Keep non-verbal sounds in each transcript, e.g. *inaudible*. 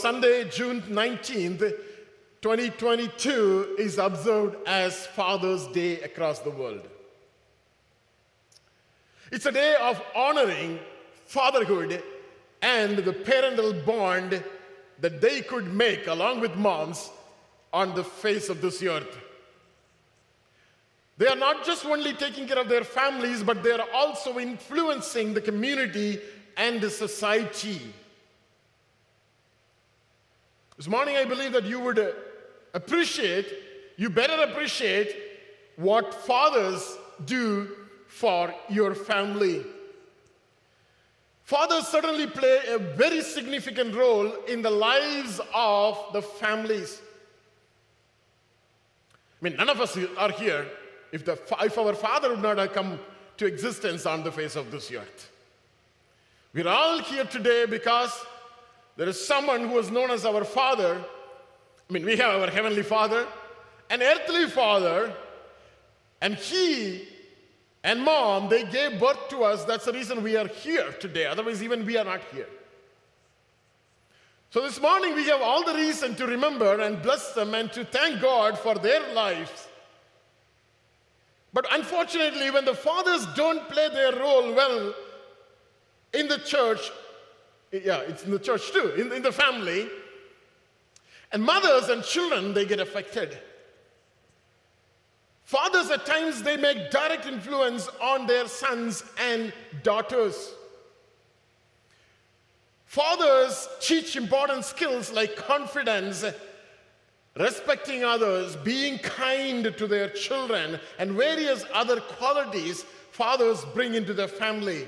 Sunday, June 19th, 2022, is observed as Father's Day across the world. It's a day of honoring fatherhood and the parental bond that they could make along with moms on the face of this earth. They are not just only taking care of their families, but they are also influencing the community and the society. This morning, I believe that you would uh, appreciate, you better appreciate what fathers do for your family. Fathers certainly play a very significant role in the lives of the families. I mean, none of us are here if, the, if our father would not have come to existence on the face of this earth. We're all here today because there is someone who is known as our father. I mean, we have our heavenly father, an earthly father, and he and mom, they gave birth to us. That's the reason we are here today. Otherwise, even we are not here. So this morning, we have all the reason to remember and bless them and to thank God for their lives. But unfortunately, when the fathers don't play their role well in the church, yeah, it's in the church too, in, in the family, and mothers and children, they get affected. Fathers, at times, they make direct influence on their sons and daughters. Fathers teach important skills like confidence, respecting others, being kind to their children, and various other qualities fathers bring into their family.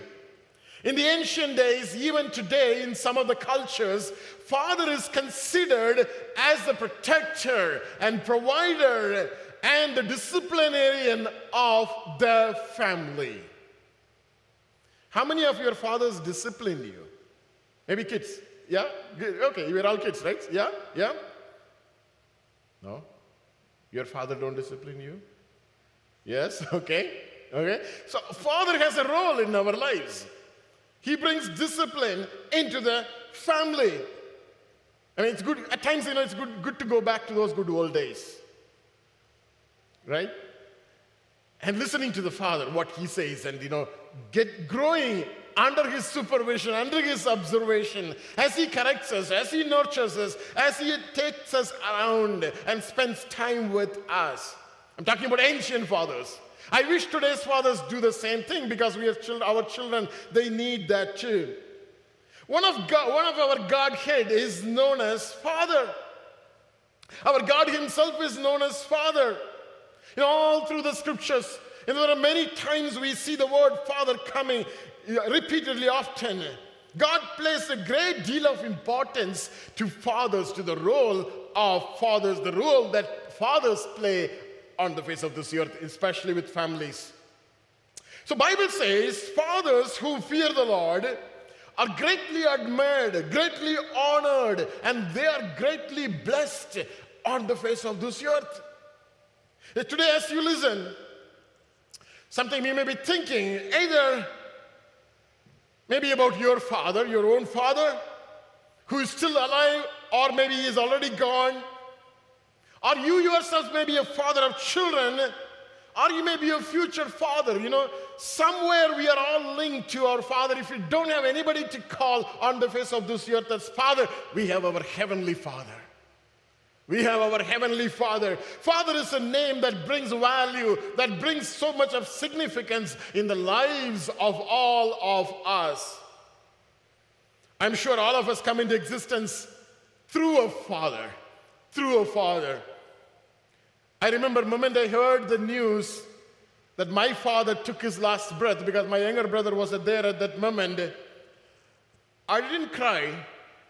In the ancient days, even today, in some of the cultures, father is considered as the protector and provider and the disciplinarian of the family. How many of your fathers disciplined you? Maybe kids. Yeah? Okay, you were all kids, right? Yeah? Yeah? No? Your father don't discipline you? Yes? *laughs* Okay. Okay. So father has a role in our lives. He brings discipline into the family. I mean, it's good, at times, you know, it's good, good to go back to those good old days right? And listening to the Father, what He says, and you know, get growing under His supervision, under His observation, as He corrects us, as He nurtures us, as He takes us around and spends time with us. I'm talking about ancient fathers. I wish today's fathers do the same thing because we have children, our children, they need that too. One of, God, one of our Godhead is known as Father. Our God Himself is known as Father. You know, all through the scriptures, and there are many times we see the word Father coming repeatedly often. God placed a great deal of importance to fathers, to the role of fathers, the role that fathers play on the face of this earth, especially with families. So Bible says, fathers who fear the Lord are greatly admired, greatly honored, and they are greatly blessed on the face of this earth. Today, as you listen, something you may be thinking either maybe about your father, your own father, who is still alive, or maybe he is already gone, or you yourself may be a father of children, or you may be a future father. You know, somewhere we are all linked to our father. If you don't have anybody to call on the face of this earth as father, we have our heavenly father. We have our Heavenly Father. Father is a name that brings value, that brings so much of significance in the lives of all of us. I'm sure all of us come into existence through a father, through a father. I remember the moment I heard the news that my father took his last breath because my younger brother was there at that moment. I didn't cry,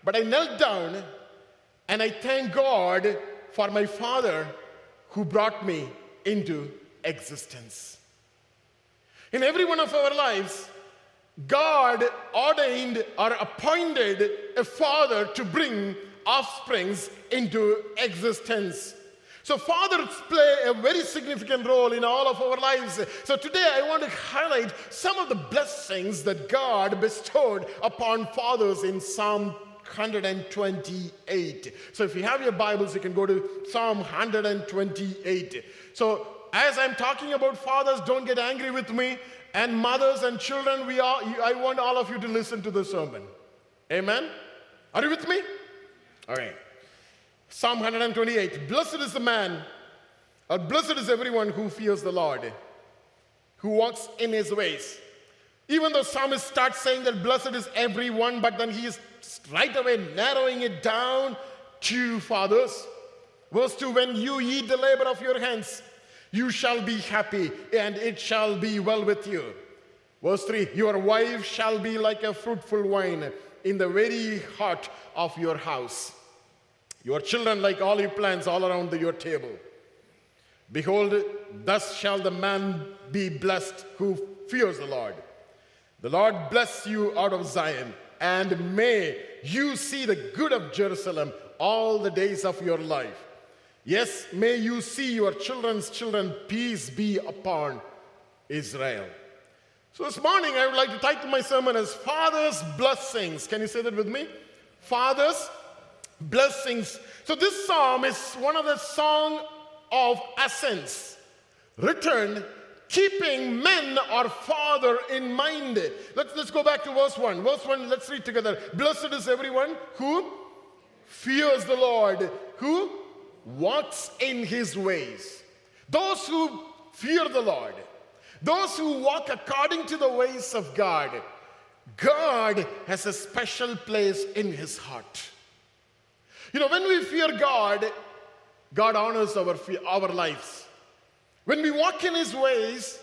but I knelt down and I thank God for my father who brought me into existence. In every one of our lives, God ordained or appointed a father to bring offsprings into existence. So, fathers play a very significant role in all of our lives. So, today I want to highlight some of the blessings that God bestowed upon fathers in Psalm 128. So if you have your Bibles, you can go to Psalm 128. So as I'm talking about fathers, don't get angry with me. And mothers and children, we are, I want all of you to listen to the sermon. Amen? Are you with me? All right. Psalm 128 Blessed is the man, or blessed is everyone who fears the Lord, who walks in his ways. Even though psalmist starts saying that blessed is everyone, but then he is right away narrowing it down to fathers. Verse 2 When you eat the labor of your hands, you shall be happy, and it shall be well with you. Verse 3 Your wife shall be like a fruitful vine in the very heart of your house. Your children like olive plants all around the, your table. Behold, thus shall the man be blessed who fears the Lord. The Lord bless you out of Zion, and may you see the good of Jerusalem all the days of your life. Yes, may you see your children's children. Peace be upon Israel. So this morning, I would like to title my sermon as Father's Blessings. Can you say that with me? Father's Blessings. So this psalm is one of the song of ascents, written keeping men or father in mind. Let's, let's go back to verse 1. Verse 1, let's read together. Blessed is everyone who fears the Lord, who walks in his ways. Those who fear the Lord, those who walk according to the ways of God, God has a special place in his heart. You know, when we fear God, God honors our, our lives. When we walk in his ways,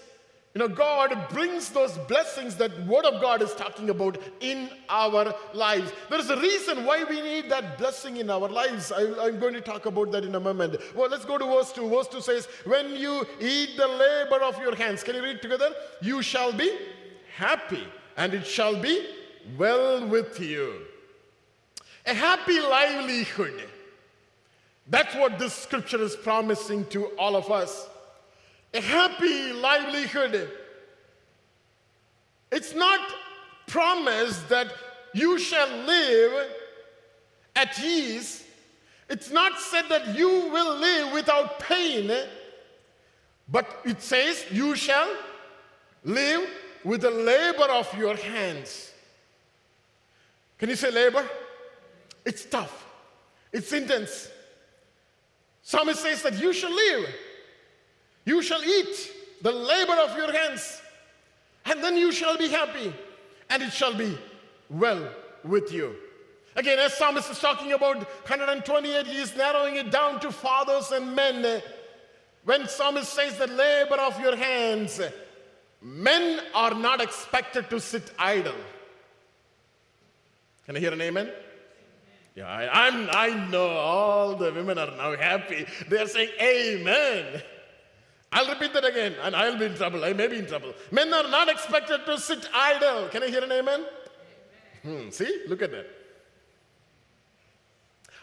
you know, God brings those blessings that Word of God is talking about in our lives. There is a reason why we need that blessing in our lives. I, am going to talk about that in a moment. Well, let's go to verse 2. Verse 2 says, When you eat the labor of your hands, can you read together? You shall be happy, and it shall be well with you. A happy livelihood. That's what this scripture is promising to all of us a happy livelihood. It's not promised that you shall live at ease. It's not said that you will live without pain, but it says you shall live with the labor of your hands. Can you say labor? It's tough, it's intense. Psalmist says that you shall live you shall eat the labor of your hands, and then you shall be happy, and it shall be well with you. Again, as Psalmist is talking about 128, he is narrowing it down to fathers and men. When Psalmist says the labor of your hands, men are not expected to sit idle. Can I hear an amen? Yeah, I, I'm, I know all the women are now happy. They're saying amen. I'll repeat that again, and I'll be in trouble. I may be in trouble. Men are not expected to sit idle. Can I hear an amen? amen. Hmm, see? Look at that.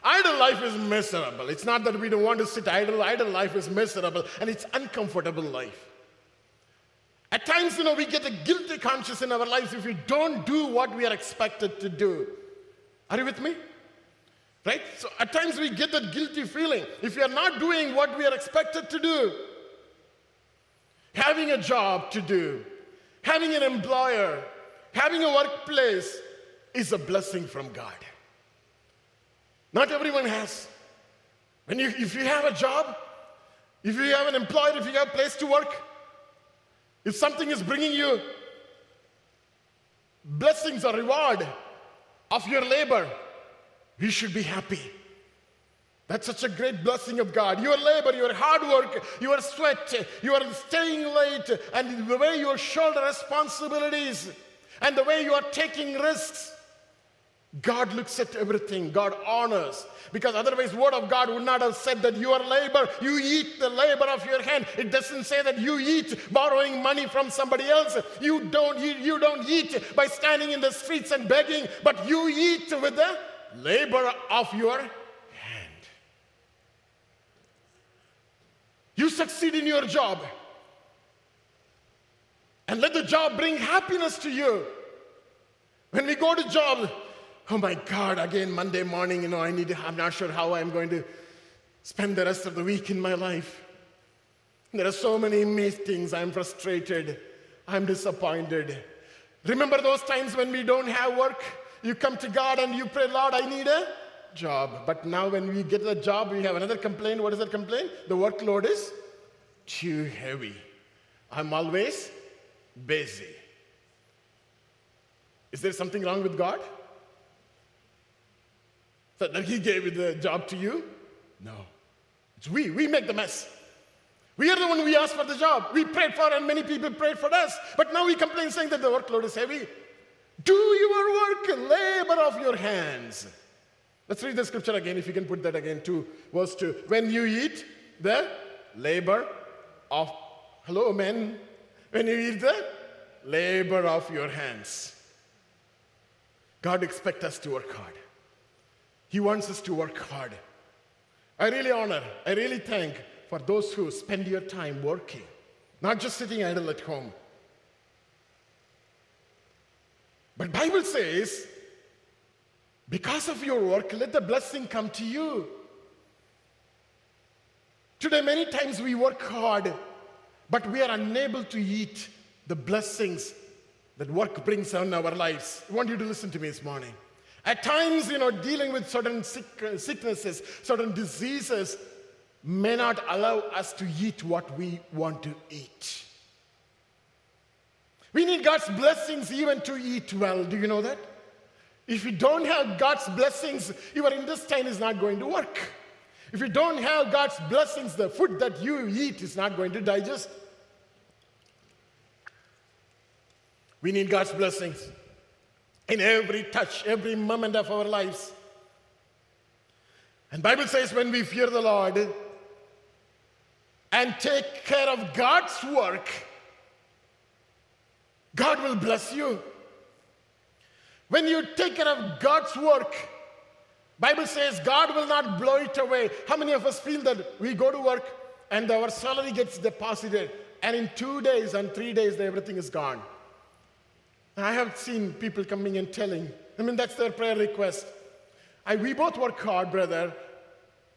Idle life is miserable. It's not that we don't want to sit idle. Idle life is miserable, and it's uncomfortable life. At times, you know, we get a guilty conscience in our lives if we don't do what we are expected to do. Are you with me? Right? So at times we get that guilty feeling if we are not doing what we are expected to do having a job to do, having an employer, having a workplace is a blessing from God. Not everyone has. When you, if you have a job, if you have an employer, if you have a place to work, if something is bringing you blessings or reward of your labor, you should be happy. That's such a great blessing of God. Your labor, your hard work, your sweat, your staying late, and the way you shoulder responsibilities, and the way you are taking risks. God looks at everything. God honors. Because otherwise, word of God would not have said that your labor, you eat the labor of your hand. It doesn't say that you eat borrowing money from somebody else. You don't, you, you don't eat by standing in the streets and begging, but you eat with the labor of your hand. You succeed in your job. And let the job bring happiness to you. When we go to job, oh my God, again, Monday morning, you know, I need to, I'm not sure how I'm going to spend the rest of the week in my life. There are so many meetings, I'm frustrated, I'm disappointed. Remember those times when we don't have work? You come to God and you pray, Lord, I need a job. But now when we get the job, we have another complaint. What is that complaint? The workload is too heavy. I'm always busy. Is there something wrong with God? So that *laughs* He gave the job to you? No. It's we. We make the mess. We are the one we asked for the job. We prayed for, and many people prayed for us. But now we complain saying that the workload is heavy. Do your work, labor of your hands. Let's read the scripture again, if you can put that again, to verse 2. When you eat the labor of, hello, men. When you eat the labor of your hands. God expects us to work hard. He wants us to work hard. I really honor, I really thank for those who spend your time working, not just sitting idle at home. But Bible says, because of your work, let the blessing come to you. Today, many times we work hard, but we are unable to eat the blessings that work brings on our lives. I want you to listen to me this morning. At times, you know, dealing with certain sick, sicknesses, certain diseases may not allow us to eat what we want to eat. We need God's blessings even to eat well. Do you know that? If you don't have God's blessings, your intestine is not going to work. If you don't have God's blessings, the food that you eat is not going to digest. We need God's blessings in every touch, every moment of our lives. And Bible says when we fear the Lord and take care of God's work, God will bless you. When you take care of God's work, Bible says God will not blow it away. How many of us feel that we go to work and our salary gets deposited and in 2 days and 3 days everything is gone? I have seen people coming and telling, I mean that's their prayer request. I, we both work hard, brother,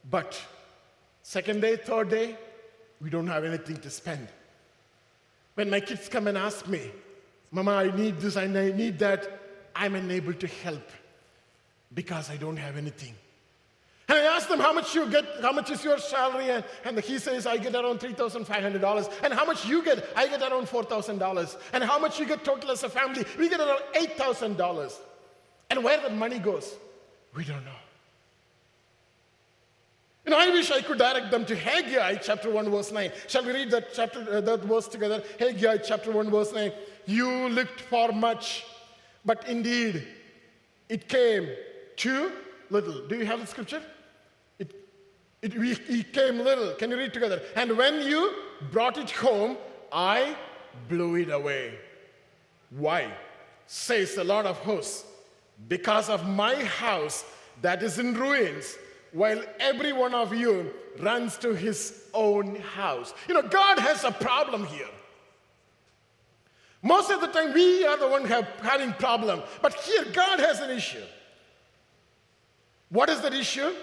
but second day, third day, we don't have anything to spend. When my kids come and ask me, Mama, I need this, I need that. I'm unable to help because I don't have anything. And I ask them how much you get, how much is your salary? And, and he says, I get around $3,500. And how much you get? I get around $4,000. And how much you get total as a family? We get around $8,000. And where the money goes, we don't know. And I wish I could direct them to Haggai chapter 1, verse 9. Shall we read that chapter, uh, that verse together? Haggai chapter 1, verse 9. You looked for much, but indeed it came too little. Do you have the scripture? It, it, it came little. Can you read together? And when you brought it home, I blew it away. Why? Says the Lord of hosts. Because of my house that is in ruins, while every one of you runs to his own house. You know, God has a problem here. Most of the time, we are the one have, having problem, but here God has an issue. What is that issue?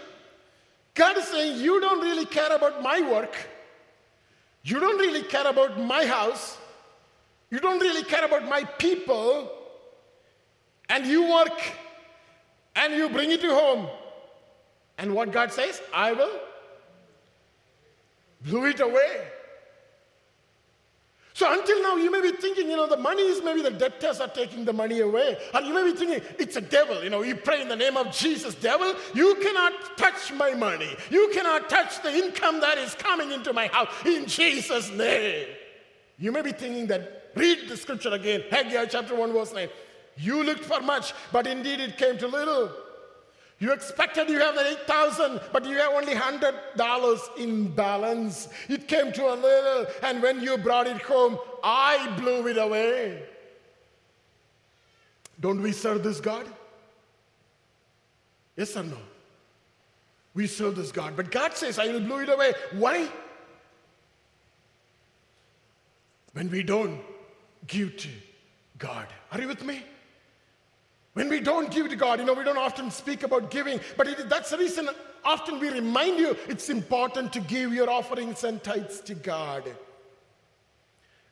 God is saying, You don't really care about my work. You don't really care about my house. You don't really care about my people. And you work and you bring it to home. And what God says, I will blew it away. So until now, you may be thinking, you know, the money is maybe the debtors are taking the money away. Or you may be thinking, it's a devil. You know, you pray in the name of Jesus, devil, you cannot touch my money. You cannot touch the income that is coming into my house in Jesus' name. You may be thinking that, read the scripture again, Haggai chapter 1, verse 9. You looked for much, but indeed it came to little. You expected you have the 8,000, but you have only $100 in balance. It came to a little, and when you brought it home, I blew it away. Don't we serve this God? Yes or no? We serve this God. But God says, I will blow it away. Why? When we don't give to God. Are you with me? When we don't give to God, you know, we don't often speak about giving, but it, that's the reason often we remind you it's important to give your offerings and tithes to God.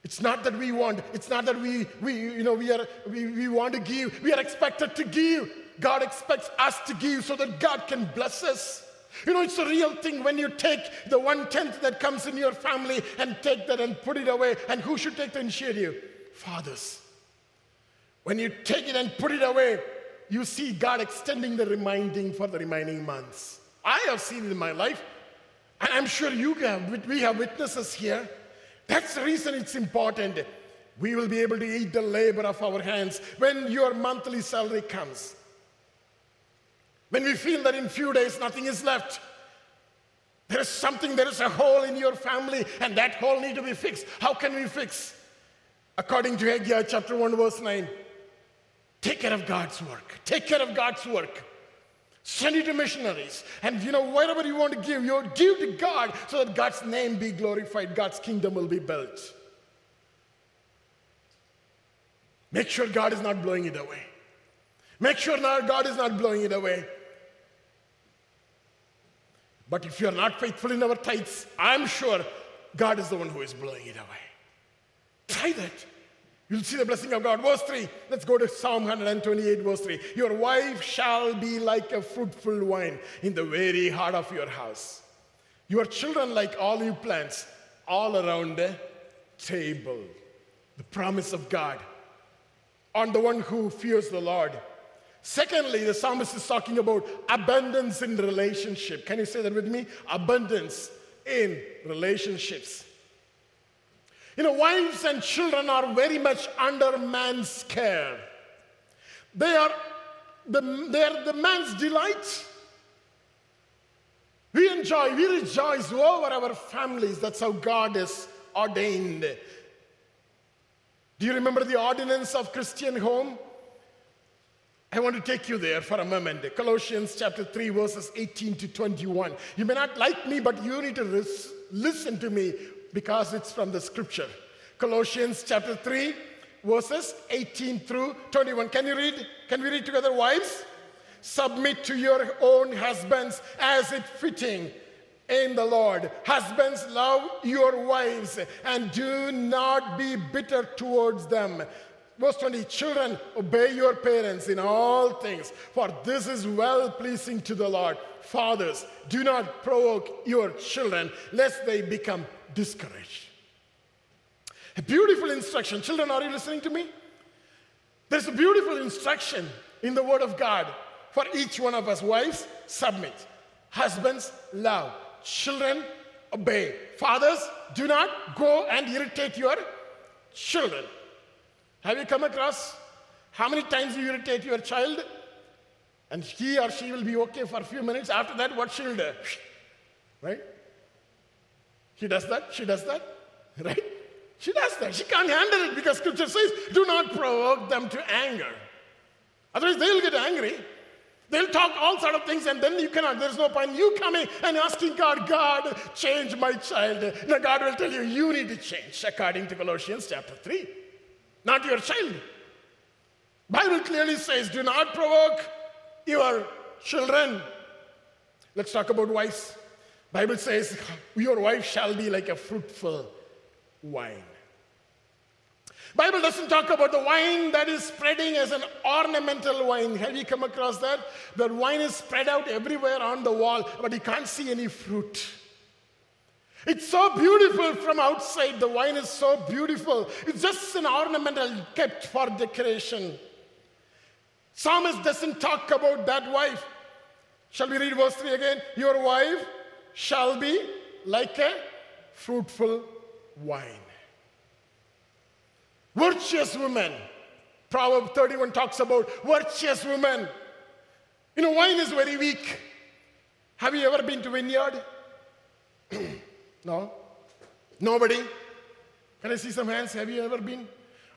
It's not that we want, it's not that we, we you know, we, are, we, we want to give, we are expected to give. God expects us to give so that God can bless us. You know, it's a real thing when you take the one tenth that comes in your family and take that and put it away. And who should take the initiative? Fathers. When you take it and put it away, you see God extending the reminding for the remaining months. I have seen it in my life, and I'm sure you have. We have witnesses here. That's the reason it's important. We will be able to eat the labor of our hands when your monthly salary comes. When we feel that in few days nothing is left, there is something, there is a hole in your family, and that hole need to be fixed. How can we fix? According to Haggai chapter 1, verse 9. Take care of God's work. Take care of God's work. Send it to missionaries. And you know, whatever you want to give, you give to God so that God's name be glorified, God's kingdom will be built. Make sure God is not blowing it away. Make sure now God is not blowing it away. But if you're not faithful in our tithes, I'm sure God is the one who is blowing it away. Try that. You'll see the blessing of God. Verse 3. Let's go to Psalm 128, verse 3. Your wife shall be like a fruitful vine in the very heart of your house. Your children like olive plants all around the table. The promise of God on the one who fears the Lord. Secondly, the psalmist is talking about abundance in relationship. Can you say that with me? Abundance in relationships. You know, wives and children are very much under man's care. They are the, they are the man's delight. We enjoy, we rejoice over our families. That's how God has ordained. Do you remember the ordinance of Christian home? I want to take you there for a moment. Colossians chapter 3, verses 18 to 21. You may not like me, but you need to listen to me because it's from the scripture. Colossians chapter 3, verses 18 through 21. Can you read? Can we read together, wives? Submit to your own husbands as it fitting in the Lord. Husbands, love your wives and do not be bitter towards them. Verse 20 Children, obey your parents in all things, for this is well pleasing to the Lord. Fathers, do not provoke your children, lest they become discouraged. A beautiful instruction. Children, are you listening to me? There's a beautiful instruction in the Word of God for each one of us. Wives, submit. Husbands, love. Children, obey. Fathers, do not go and irritate your children. Have you come across how many times you irritate your child? And he or she will be okay for a few minutes. After that, what she'll do? Right? He does that, she does that, right? She does that. She can't handle it because scripture says, do not provoke them to anger. Otherwise, they'll get angry. They'll talk all sort of things, and then you cannot. There's no point you coming and asking God, God, change my child. Now, God will tell you, you need to change, according to Colossians chapter 3. Not your child. Bible clearly says, do not provoke your children. Let's talk about wives. Bible says, your wife shall be like a fruitful wine. Bible doesn't talk about the wine that is spreading as an ornamental wine. Have you come across that? The wine is spread out everywhere on the wall, but you can't see any fruit. It's so beautiful from outside. The wine is so beautiful. It's just an ornamental kept for decoration. Psalmist doesn't talk about that wife. Shall we read verse 3 again? Your wife shall be like a fruitful wine. Virtuous women. Proverb 31 talks about virtuous women. You know, wine is very weak. Have you ever been to vineyard? *clears throat* no? Nobody? Can I see some hands? Have you ever been?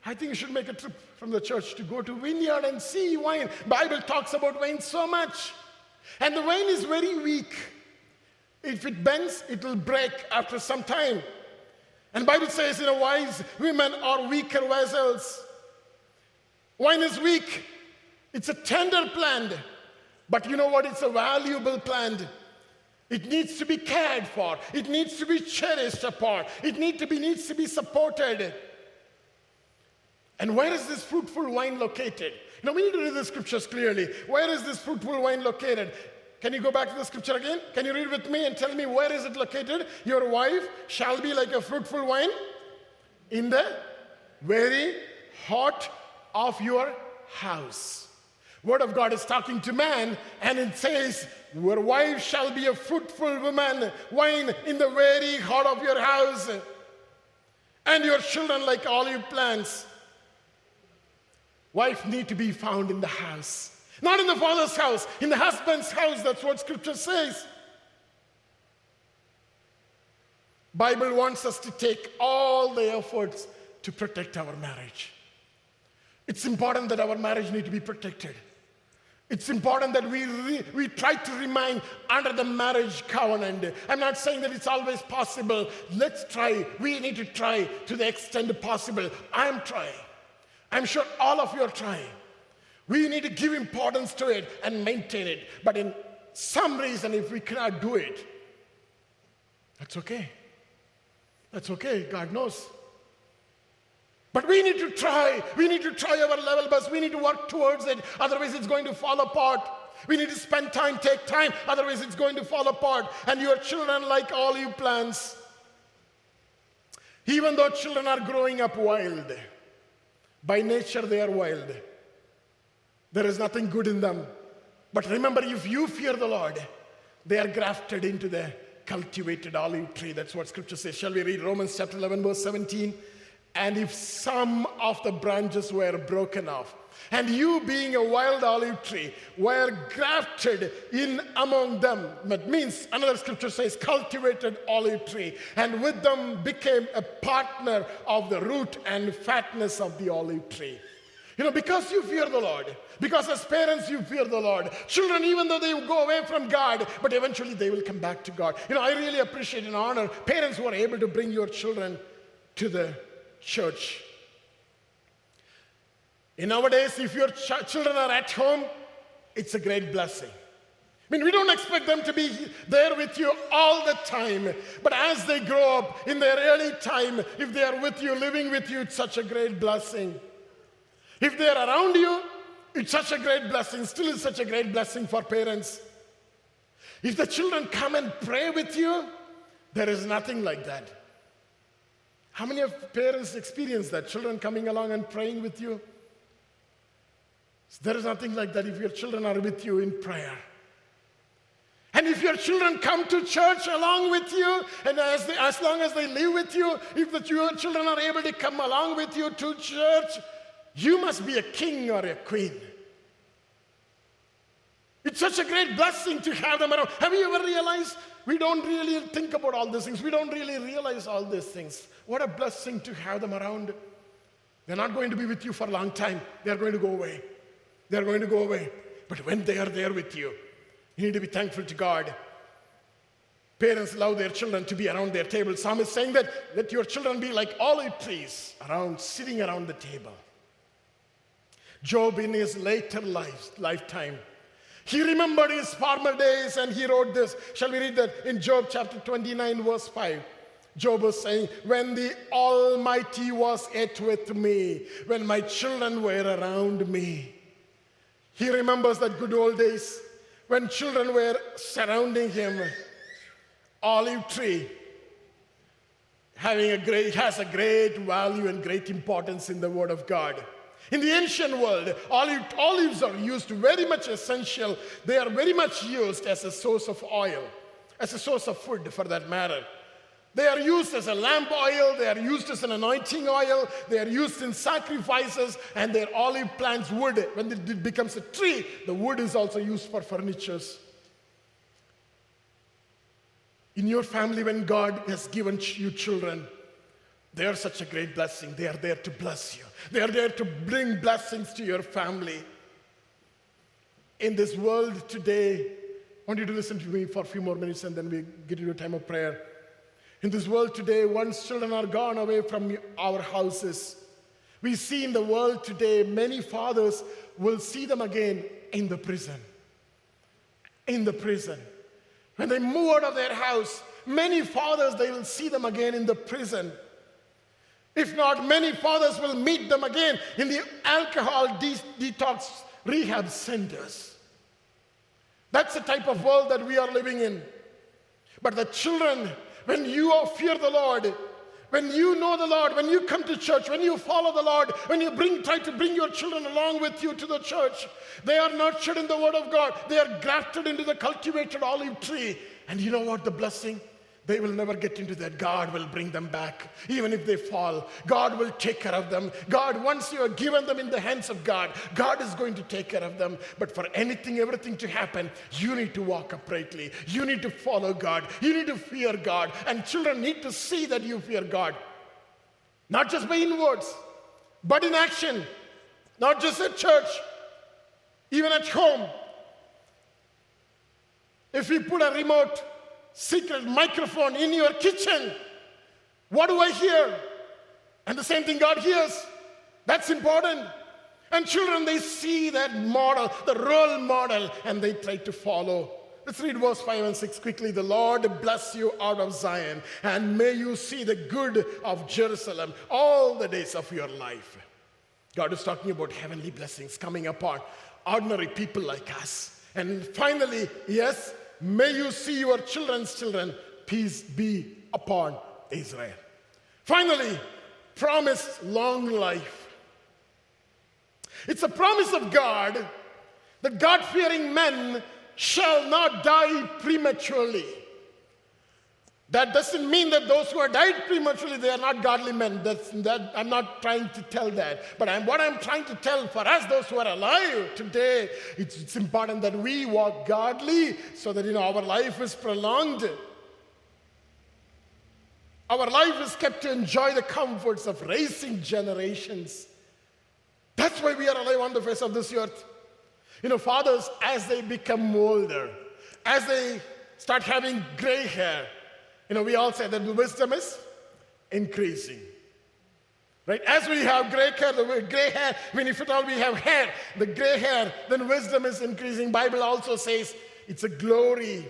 I think you should make a trip from the church to go to vineyard and see wine. Bible talks about wine so much. And the wine is very weak. If it bends, it will break after some time. And Bible says, you know, wise women are weaker vessels. Wine is weak. It's a tender plant, but you know what? It's a valuable plant. It needs to be cared for. It needs to be cherished apart. It need to be, needs to be supported. And where is this fruitful wine located? Now we need to read the scriptures clearly. Where is this fruitful wine located? Can you go back to the scripture again? Can you read with me and tell me where is it located? Your wife shall be like a fruitful vine in the very heart of your house. Word of God is talking to man, and it says, Your wife shall be a fruitful woman, wine in the very heart of your house, and your children like olive plants. Wife need to be found in the house, not in the father's house, in the husband's house. That's what scripture says. Bible wants us to take all the efforts to protect our marriage. It's important that our marriage need to be protected. It's important that we, re, we try to remain under the marriage covenant. I'm not saying that it's always possible. Let's try. We need to try to the extent possible. I'm trying. I'm sure all of you are trying. We need to give importance to it and maintain it. But in some reason, if we cannot do it, that's okay. That's okay. God knows. But we need to try. We need to try our level best. We need to work towards it. Otherwise, it's going to fall apart. We need to spend time, take time. Otherwise, it's going to fall apart. And your children, like olive plants, even though children are growing up wild, by nature they are wild. There is nothing good in them. But remember, if you fear the Lord, they are grafted into the cultivated olive tree. That's what scripture says. Shall we read Romans chapter 11, verse 17? And if some of the branches were broken off, and you being a wild olive tree were grafted in among them, that means another scripture says cultivated olive tree, and with them became a partner of the root and fatness of the olive tree. You know, because you fear the Lord, because as parents you fear the Lord. Children, even though they go away from God, but eventually they will come back to God. You know, I really appreciate and honor parents who are able to bring your children to the church. In nowadays, if your ch- children are at home, it's a great blessing. I mean, we don't expect them to be there with you all the time, but as they grow up in their early time, if they are with you, living with you, it's such a great blessing. If they are around you, it's such a great blessing. Still, is such a great blessing for parents. If the children come and pray with you, there is nothing like that. How many of parents experience that? Children coming along and praying with you? There is nothing like that if your children are with you in prayer. And if your children come to church along with you, and as, they, as long as they live with you, if the, your children are able to come along with you to church, you must be a king or a queen. It's such a great blessing to have them around. Have you ever realized we don't really think about all these things? We don't really realize all these things. What a blessing to have them around. They're not going to be with you for a long time, they're going to go away. They're going to go away. But when they are there with you, you need to be thankful to God. Parents love their children to be around their table. Psalm is saying that let your children be like olive trees around, sitting around the table. Job, in his later life, lifetime, he remembered his former days and he wrote this. Shall we read that in Job chapter 29, verse 5? Job was saying, When the Almighty was yet with me, when my children were around me. He remembers that good old days when children were surrounding him. Olive tree having a great, has a great value and great importance in the Word of God. In the ancient world, olive, olives are used very much essential. They are very much used as a source of oil, as a source of food for that matter. They are used as a lamp oil, they are used as an anointing oil, they are used in sacrifices, and their olive plants wood. When it becomes a tree, the wood is also used for furnitures. In your family, when God has given you children, they are such a great blessing. They are there to bless you. They are there to bring blessings to your family. In this world today, I want you to listen to me for a few more minutes and then we get into a time of prayer. In this world today, once children are gone away from our houses, we see in the world today many fathers will see them again in the prison. In the prison. When they move out of their house, many fathers, they will see them again in the prison. If not, many fathers will meet them again in the alcohol de- detox rehab centers. That's the type of world that we are living in. But the children, when you fear the Lord, when you know the Lord, when you come to church, when you follow the Lord, when you bring, try to bring your children along with you to the church, they are nurtured in the Word of God. They are grafted into the cultivated olive tree. And you know what? The blessing? They will never get into that. God will bring them back. Even if they fall, God will take care of them. God, once you have given them in the hands of God, God is going to take care of them. But for anything, everything to happen, you need to walk uprightly. You need to follow God. You need to fear God. And children need to see that you fear God. Not just by in words, but in action. Not just at church, even at home. If we put a remote secret microphone in your kitchen. What do I hear? And the same thing God hears. That's important. And children, they see that model, the role model, and they try to follow. Let's read verse 5 and 6 quickly. The Lord bless you out of Zion, and may you see the good of Jerusalem all the days of your life. God is talking about heavenly blessings coming upon ordinary people like us. And finally, yes, May you see your children's children. Peace be upon Israel. Finally, promised long life. It's a promise of God that God fearing men shall not die prematurely. That doesn't mean that those who are died prematurely, they are not godly men. That's, that, I'm not trying to tell that. But I'm, what I'm trying to tell for us, those who are alive today, it's, it's important that we walk godly so that you know, our life is prolonged. Our life is kept to enjoy the comforts of raising generations. That's why we are alive on the face of this earth. You know, fathers, as they become older, as they start having gray hair, you know, we all say that the wisdom is increasing. Right? As we have gray hair, the gray hair, I mean, if at all we have hair, the gray hair, then wisdom is increasing. Bible also says it's a glory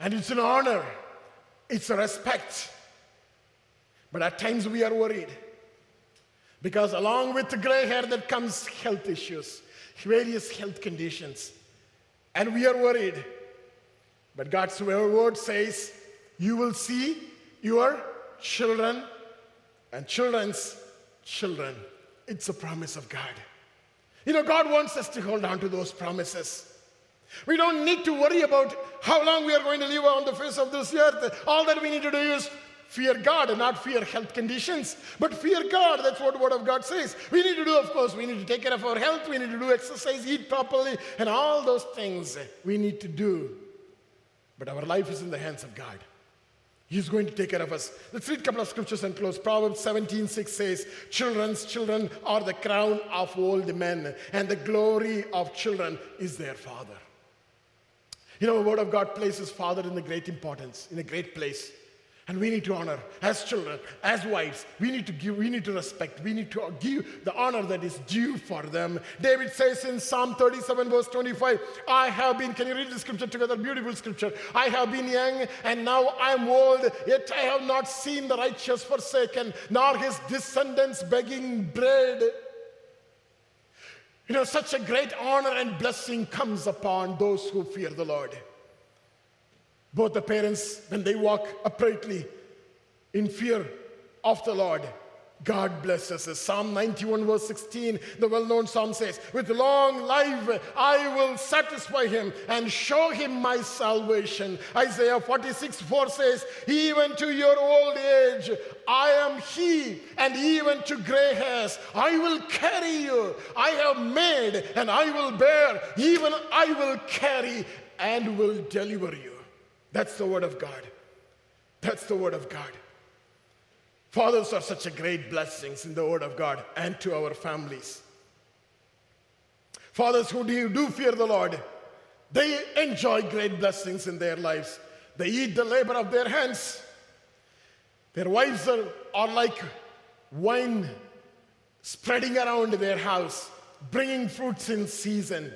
and it's an honor. It's a respect. But at times we are worried. Because along with the gray hair that comes health issues, various health conditions. And we are worried. But God's word says you will see your children and children's children. It's a promise of God. You know, God wants us to hold on to those promises. We don't need to worry about how long we are going to live on the face of this earth. All that we need to do is fear God and not fear health conditions, but fear God. That's what the Word of God says. We need to do, of course, we need to take care of our health, we need to do exercise, eat properly, and all those things we need to do. But our life is in the hands of God. He's going to take care of us. Let's read a couple of scriptures and close. Proverbs 17 6 says, Children's children are the crown of old men, and the glory of children is their father. You know, the Word of God places father in a great importance, in a great place. And we need to honor as children, as wives. We need to give, we need to respect, we need to give the honor that is due for them. David says in Psalm 37, verse 25, I have been, can you read the scripture together? Beautiful scripture. I have been young and now I am old, yet I have not seen the righteous forsaken, nor his descendants begging bread. You know, such a great honor and blessing comes upon those who fear the Lord. Both the parents, when they walk uprightly in fear of the Lord, God blesses us. Psalm 91, verse 16, the well known psalm says, With long life I will satisfy him and show him my salvation. Isaiah 46, 4 says, Even to your old age I am he, and even to gray hairs I will carry you. I have made and I will bear, even I will carry and will deliver you. That's the Word of God. That's the Word of God. Fathers are such a great blessings in the Word of God and to our families. Fathers who do, do fear the Lord, they enjoy great blessings in their lives. They eat the labor of their hands. Their wives are, are like wine spreading around their house. bringing fruits in season.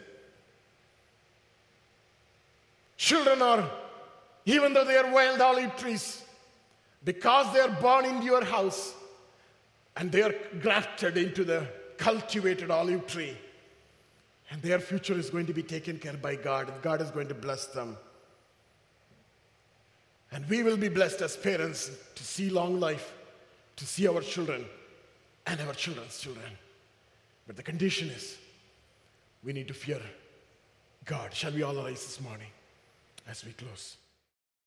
Children are, even though they are wild olive trees, because they are born into your house and they are grafted into the cultivated olive tree, and their future is going to be taken care by God. And God is going to bless them. And we will be blessed as parents to see long life, to see our children and our children's children. But the condition is we need to fear God. Shall we all rise this morning as we close?